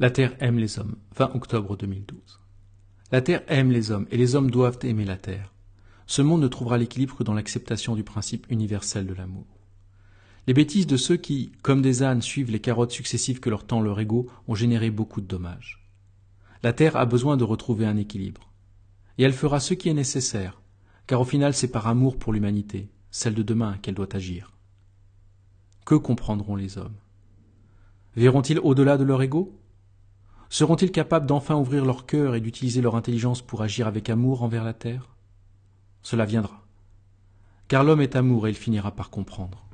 La Terre aime les hommes. 20 octobre 2012. La Terre aime les hommes et les hommes doivent aimer la Terre. Ce monde ne trouvera l'équilibre que dans l'acceptation du principe universel de l'amour. Les bêtises de ceux qui, comme des ânes, suivent les carottes successives que leur tend leur ego ont généré beaucoup de dommages. La Terre a besoin de retrouver un équilibre. Et elle fera ce qui est nécessaire, car au final c'est par amour pour l'humanité, celle de demain, qu'elle doit agir. Que comprendront les hommes? Verront-ils au-delà de leur ego? Seront-ils capables d'enfin ouvrir leur cœur et d'utiliser leur intelligence pour agir avec amour envers la terre? Cela viendra. Car l'homme est amour et il finira par comprendre.